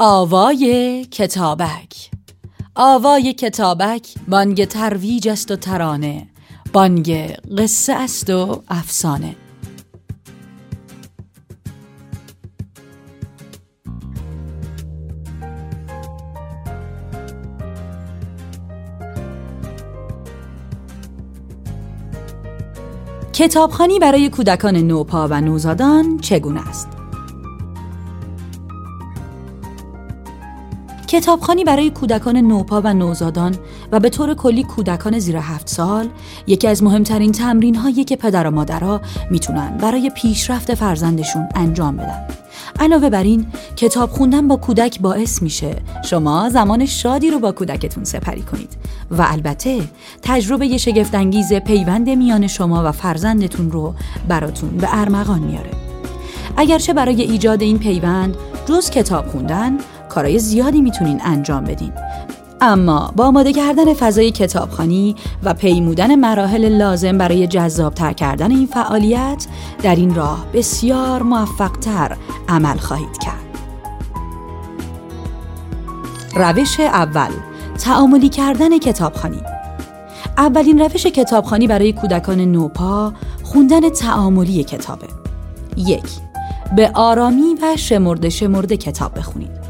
آوای کتابک. آوای کتابک بانگ ترویج است و ترانه. بانگ قصه است و افسانه. کتابخانی برای کودکان نوپا و نوزادان چگونه است؟ کتابخانی برای کودکان نوپا و نوزادان و به طور کلی کودکان زیر هفت سال یکی از مهمترین تمرین هایی که پدر و مادرها می‌تونن برای پیشرفت فرزندشون انجام بدن. علاوه بر این کتاب خوندن با کودک باعث میشه شما زمان شادی رو با کودکتون سپری کنید و البته تجربه شگفتانگیز پیوند میان شما و فرزندتون رو براتون به ارمغان میاره. اگرچه برای ایجاد این پیوند جز کتاب خوندن کارهای زیادی می‌تونین انجام بدین اما با آماده کردن فضای کتابخانی و پیمودن مراحل لازم برای جذابتر کردن این فعالیت در این راه بسیار موفقتر عمل خواهید کرد. روش اول تعاملی کردن کتابخانی اولین روش کتابخانی برای کودکان نوپا خوندن تعاملی کتابه. یک به آرامی و شمرده شمرده کتاب بخونید.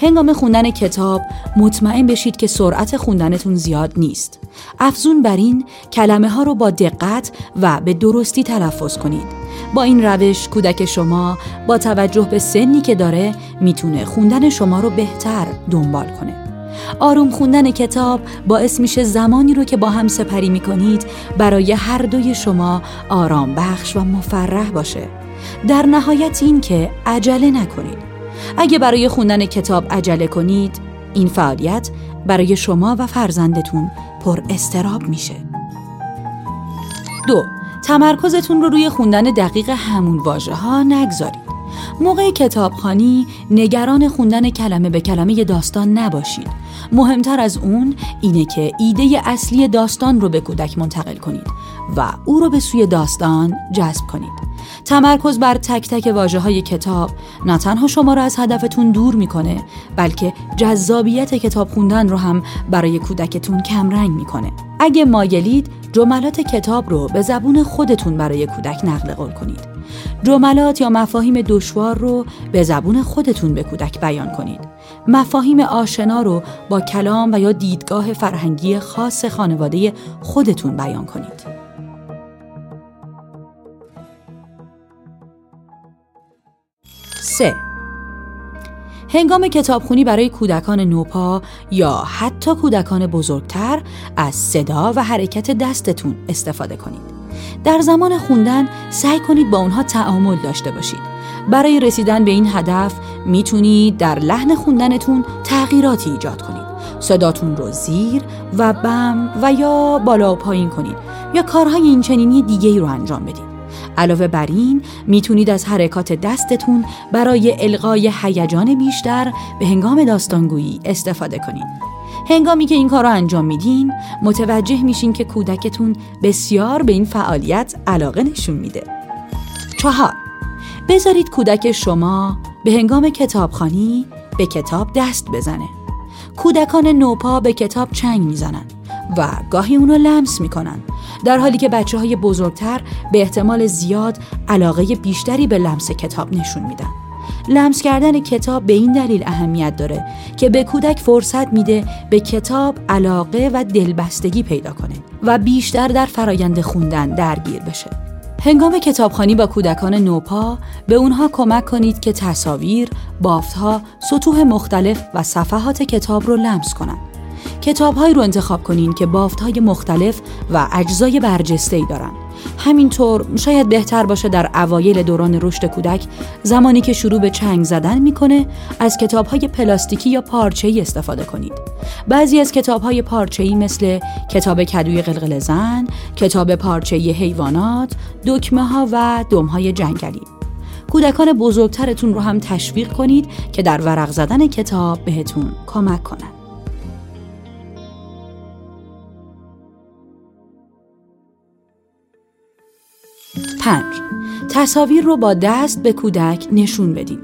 هنگام خوندن کتاب مطمئن بشید که سرعت خوندنتون زیاد نیست. افزون بر این کلمه ها رو با دقت و به درستی تلفظ کنید. با این روش کودک شما با توجه به سنی که داره می‌تونه خوندن شما رو بهتر دنبال کنه. آروم خوندن کتاب باعث میشه زمانی رو که با هم سپری می‌کنید برای هر دوی شما آرام بخش و مفرح باشه. در نهایت این که عجله نکنید. اگه برای خوندن کتاب عجله کنید این فعالیت برای شما و فرزندتون پر استراب میشه. دو تمرکزتون رو روی خوندن دقیق همون واژه ها نگذارید. موقع کتابخانی نگران خوندن کلمه به کلمه داستان نباشید. مهمتر از اون اینه که ایده اصلی داستان رو به کودک منتقل کنید و او رو به سوی داستان جذب کنید. تمرکز بر تک تک واجه های کتاب. نه تنها شما را از هدفتون دور می‌کنه بلکه جذابیت کتاب خوندن رو هم برای کودکتون کمرنگ می‌کنه. اگه مایلید جملات کتاب رو به زبون خودتون برای کودک نقل قول کنید. جملات یا مفاهیم دشوار رو به زبون خودتون به کودک بیان کنید. مفاهیم آشنا رو با کلام و یا دیدگاه فرهنگی خاص خانواده خودتون بیان کنید. 3. هنگام کتابخونی برای کودکان نوپا یا حتی کودکان بزرگتر از صدا و حرکت دستتون استفاده کنید. در زمان خوندن سعی کنید با اونها تعامل داشته باشید. برای رسیدن به این هدف می‌تونید در لحن خوندنتون تغییراتی ایجاد کنید. صداتون رو زیر و بم و یا بالا و پایین کنید یا کارهای این چنینی دیگه ای رو انجام بدید. علاوه بر این می‌تونید از حرکات دستتون برای القای هیجان بیشتر به هنگام داستانگویی استفاده کنید. هنگامی که این کار را انجام میدین متوجه میشین که کودکتون بسیار به این فعالیت علاقه نشون میده. چهار بذارید کودک شما به هنگام کتابخانی به کتاب دست بزنه. کودکان نوپا به کتاب چنگ می‌زنن و گاهی اونو لمس می‌کنن در حالی که بچه های بزرگتر به احتمال زیاد علاقه بیشتری به لمس کتاب نشون میدن. لمس کردن کتاب به این دلیل اهمیت داره که به کودک فرصت میده به کتاب علاقه و دلبستگی پیدا کنه و بیشتر در فرایند خوندن درگیر بشه. هنگام کتابخانی با کودکان نوپا به اونها کمک کنید که تصاویر، بافتها، سطوح مختلف و صفحات کتاب رو لمس کنند. کتابهایی رو انتخاب کنین که های مختلف و اجزای برجسته ای دارن. همینطور شاید بهتر باشه در اوایل دوران رشد کودک زمانی که شروع به چنگ زدن می‌کنه از های پلاستیکی یا ای استفاده کنید. بعضی از های ای مثل کتاب کدوی قلقل زن، کتاب ای حیوانات، دکمه ها و دم های جنگلی. کودکان بزرگترتون رو هم تشویق کنید که در ورق زدن کتاب بهتون کمک کنند. 5. تصاویر رو با دست به کودک نشون بدین.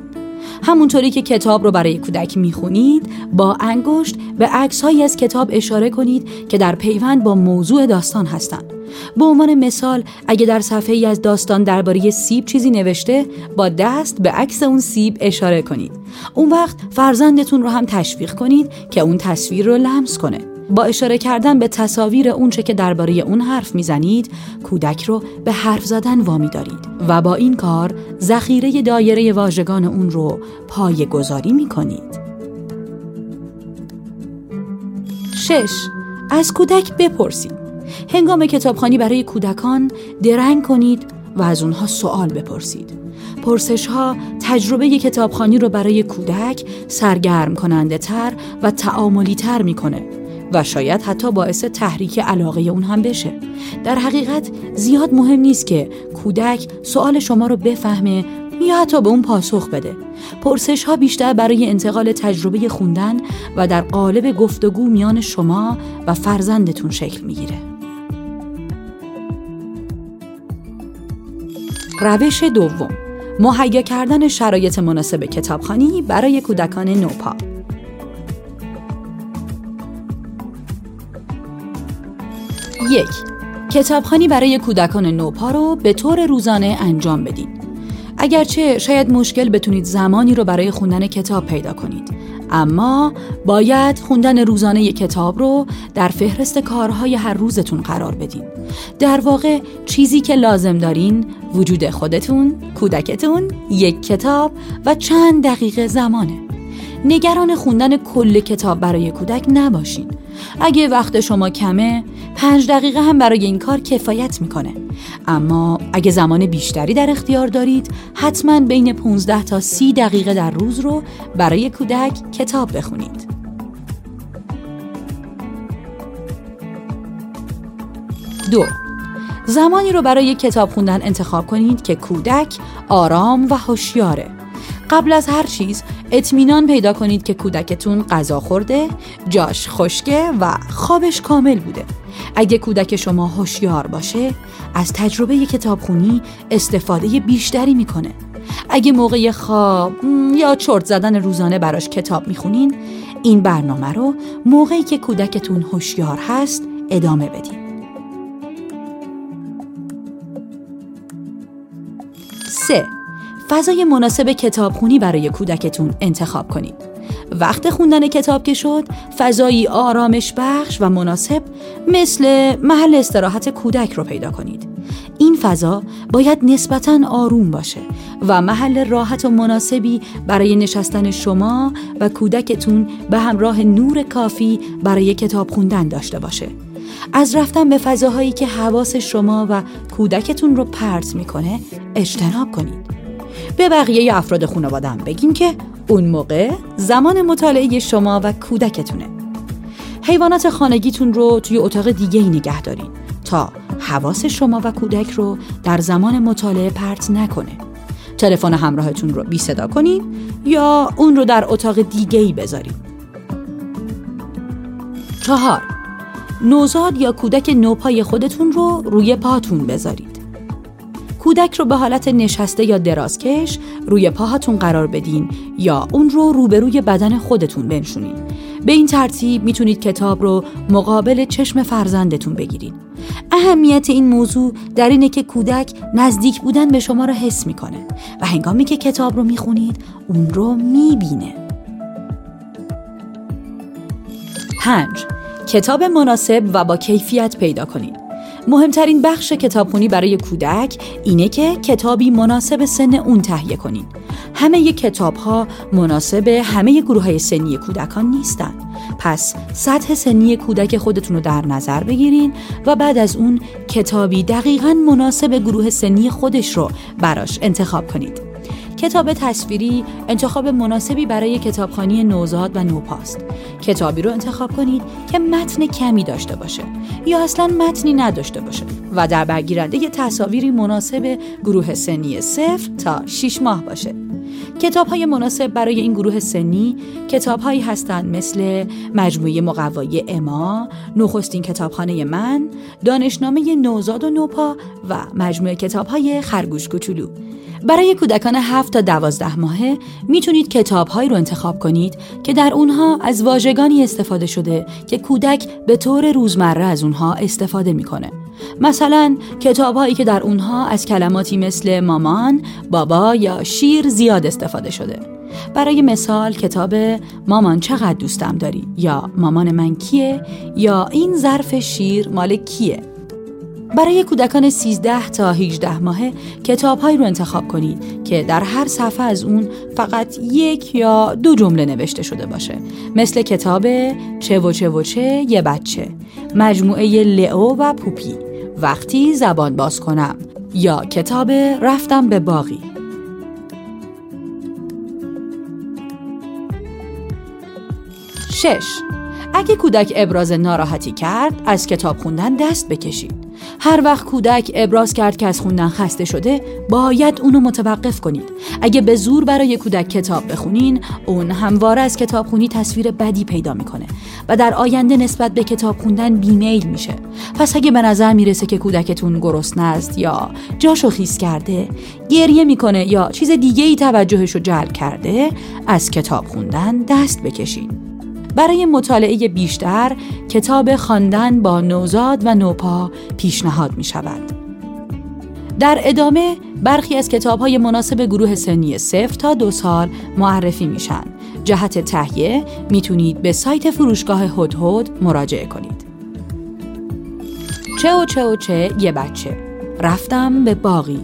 همونطوری که کتاب رو برای کودک می‌خونید با انگشت به عکسهایی از کتاب اشاره کنید که در پیوند با موضوع داستان هستند. به عنوان مثال اگه در صفحه ای از داستان درباره سیب چیزی نوشته با دست به عکس اون سیب اشاره کنید اون وقت فرزندتون رو هم تشویق کنید که اون تصویر رو لمس کنه با اشاره کردن به تصاویر اونچه که درباره اون حرف می‌زنید کودک رو به حرف زدن وامی دارید و با این کار ذخیره دایره واژگان اون رو پای گذاری می کنید. شش از کودک بپرسید. هنگام کتابخانی برای کودکان درنگ کنید و از اونها سوال بپرسید. پرسش ها تجربه کتابخانی رو برای کودک سرگرم کننده تر و تعاملی تر می‌کنه. و شاید حتی باعث تحریک علاقه اون هم بشه. در حقیقت زیاد مهم نیست که کودک سوال شما رو بفهمه یا حتی به اون پاسخ بده. پرسش ها بیشتر برای انتقال تجربه خوندن و در قالب گفتگو میان شما و فرزندتون شکل می‌گیره. روش دوم. مهیا کردن شرایط مناسب کتابخانی برای کودکان نوپا. یک. کتابخانی برای کودکان نوپا رو به طور روزانه انجام بدید. اگرچه شاید مشکل بتونید زمانی رو برای خوندن کتاب پیدا کنید. اما باید خوندن روزانه کتاب رو در فهرست کارهای هر روزتون قرار بدین. در واقع چیزی که لازم دارین وجود خودتون، کودکتون، یک کتاب و چند دقیقه زمانه. نگران خوندن کل کتاب برای کودک نباشین. اگه وقت شما کمه پنج دقیقه هم برای این کار کفایت می‌کنه. اما اگه زمان بیشتری در اختیار دارید حتما بین 15 تا 30 دقیقه در روز رو برای کودک کتاب بخونید. دو زمانی رو برای کتاب خوندن انتخاب کنید که کودک آرام و هوشیاره. قبل از هر چیز اطمینان پیدا کنید که کودکتون غذا خورده، جاش خشکه و خوابش کامل بوده. اگه کودک شما هوشیار باشه، از تجربه کتابخونی استفاده بیشتری می‌کنه. اگه موقع خواب یا چرت زدن روزانه براش کتاب می‌خونین، این برنامه رو موقعی که کودکتون هوشیار هست ادامه بدین. سه فضای مناسب کتابخونی برای کودکتون انتخاب کنید. وقت خوندن کتاب که شد فضایی آرامش بخش و مناسب مثل محل استراحت کودک رو پیدا کنید. این فضا باید نسبتا آروم باشه و محل راحت و مناسبی برای نشستن شما و کودکتون به همراه نور کافی برای کتاب خوندن داشته باشه. از رفتن به فضاهایی که حواس شما و کودکتون رو پرت می‌کنه اجتناب کنید. به بقیه افراد خانوادم بگین که اون موقع زمان مطالعه شما و کودکتونه. حیوانات خانگیتون رو توی اتاق دیگه ای نگه دارین تا حواس شما و کودک رو در زمان مطالعه پرت نکنه. تلفن همراهتون رو بی صدا کنین یا اون رو در اتاق دیگه ای بذارین. چهار نوزاد یا کودک نوپای خودتون رو روی پاتون بذارید کودک رو به حالت نشسته یا درازکش روی پاهاتون قرار بدین یا اون رو روبروی بدن خودتون بنشونین. به این ترتیب می‌تونید کتاب رو مقابل چشم فرزندتون بگیرید. اهمیت این موضوع در اینه که کودک نزدیک بودن به شما رو حس می‌کنه و هنگامی که کتاب رو می‌خونید اون رو می‌بینه. پنج کتاب مناسب و با کیفیت پیدا کنید. مهمترین بخش کتابخونی برای کودک اینه که کتابی مناسب سن اون تهیه کنین. همه کتاب ها مناسب همه گروه های سنی کودکان نیستن. پس سطح سنی کودک خودتون رو در نظر بگیرین و بعد از اون کتابی دقیقا مناسب گروه سنی خودش رو براش انتخاب کنید. کتاب تصویری انتخاب مناسبی برای کتابخانی نوزاد و نوپاست. کتابی رو انتخاب کنید که متن کمی داشته باشه یا اصلا متنی نداشته باشه و در برگیرنده تصاویری مناسب گروه سنی صفر تا 6 ماه باشه. کتاب های مناسب برای این گروه سنی کتاب هایی هستند مثل مجموعه مقوای اما، نخستین کتابخانه من، دانشنامه نوزاد و نوپا و مجموعه کتاب های خرگوش کوچولو. برای کودکان 7 تا 12 ماهه می‌تونید کتابهایی رو انتخاب کنید که در اونها از واژگانی استفاده شده که کودک به طور روزمره از اونها استفاده می‌کنه. مثلا کتاب هایی که در اونها از کلماتی مثل مامان، بابا یا شیر زیاد استفاده شده. برای مثال کتاب مامان چقدر دوستم داری یا مامان من کیه یا این ظرف شیر مال کیه برای کودکان 13 تا 18 ماهه کتابهایی رو انتخاب کنید که در هر صفحه از اون فقط یک یا دو جمله نوشته شده باشه. مثل کتاب چه و چه و چه یه بچه مجموعه لئو و پوپی وقتی زبان باز کنم یا کتاب رفتم به باقی. شش. اگه کودک ابراز ناراحتی کرد از کتاب خوندن دست بکشید. هر وقت کودک ابراز کرد که از خوندن خسته شده باید اونو متوقف کنید. اگه به زور برای کودک کتاب بخونین اون همواره از کتاب خونی تصویر بدی پیدا می‌کنه و در آینده نسبت به کتاب خوندن بیمیل میشه. پس اگه به نظر می‌رسه که کودکتون گرسنه است یا جاشو خیس کرده گریه می‌کنه یا چیز دیگه ای توجهش رو جلب کرده از کتاب خوندن دست بکشید برای مطالعه بیشتر کتاب خواندن با نوزاد و نوپا پیشنهاد می شود. در ادامه برخی از کتاب های مناسب گروه سنی صفر تا دو سال معرفی میشن. جهت تهیه می‌تونید به سایت فروشگاه هدهد مراجعه کنید. چه و چه و چه یه بچه رفتم به باقی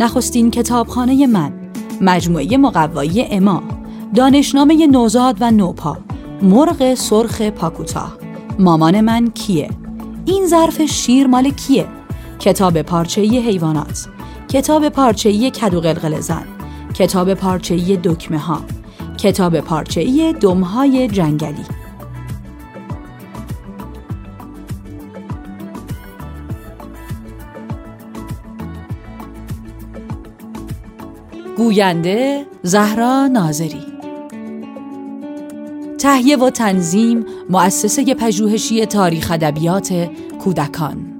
نخستین کتابخانه من مجموعه مقوایی اما دانشنامه نوزاد و نوپا مرغ سرخ پاکوتا. مامان من کیه؟ این ظرف شیر مال کیه؟ کتاب پارچه‌ای حیوانات. کتاب پارچه‌ای کدو قلقل زن. کتاب پارچه‌ای دکمه ها. کتاب پارچه‌ای دمهای جنگلی. گوینده زهرا ناظری تهیه و تنظیم مؤسسه پژوهشی تاریخ ادبیات کودکان.